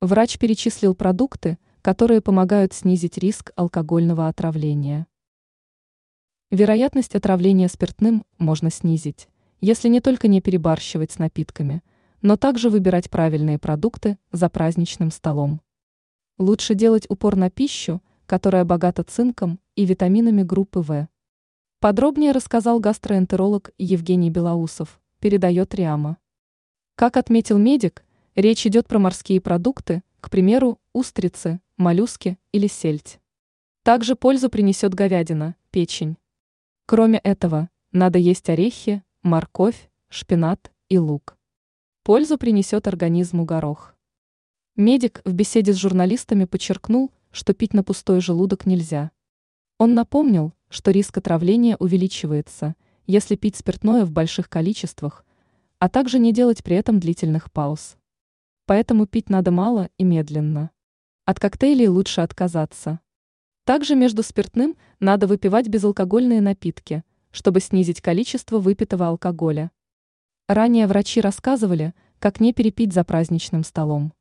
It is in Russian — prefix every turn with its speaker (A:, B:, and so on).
A: Врач перечислил продукты, которые помогают снизить риск алкогольного отравления. Вероятность отравления спиртным можно снизить, если не только не перебарщивать с напитками, но также выбирать правильные продукты за праздничным столом. Лучше делать упор на пищу, которая богата цинком и витаминами группы В. Подробнее рассказал гастроэнтеролог Евгений Белоусов, передает Риама. Как отметил медик, речь идет про морские продукты, к примеру, устрицы, моллюски или сельдь. Также пользу принесет говядина, печень. Кроме этого, надо есть орехи, морковь, шпинат и лук. Пользу принесет организму горох. Медик в беседе с журналистами подчеркнул, что пить на пустой желудок нельзя. Он напомнил, что риск отравления увеличивается, если пить спиртное в больших количествах, а также не делать при этом длительных пауз. Поэтому пить надо мало и медленно. От коктейлей лучше отказаться. Также между спиртным надо выпивать безалкогольные напитки, чтобы снизить количество выпитого алкоголя. Ранее врачи рассказывали, как не перепить за праздничным столом.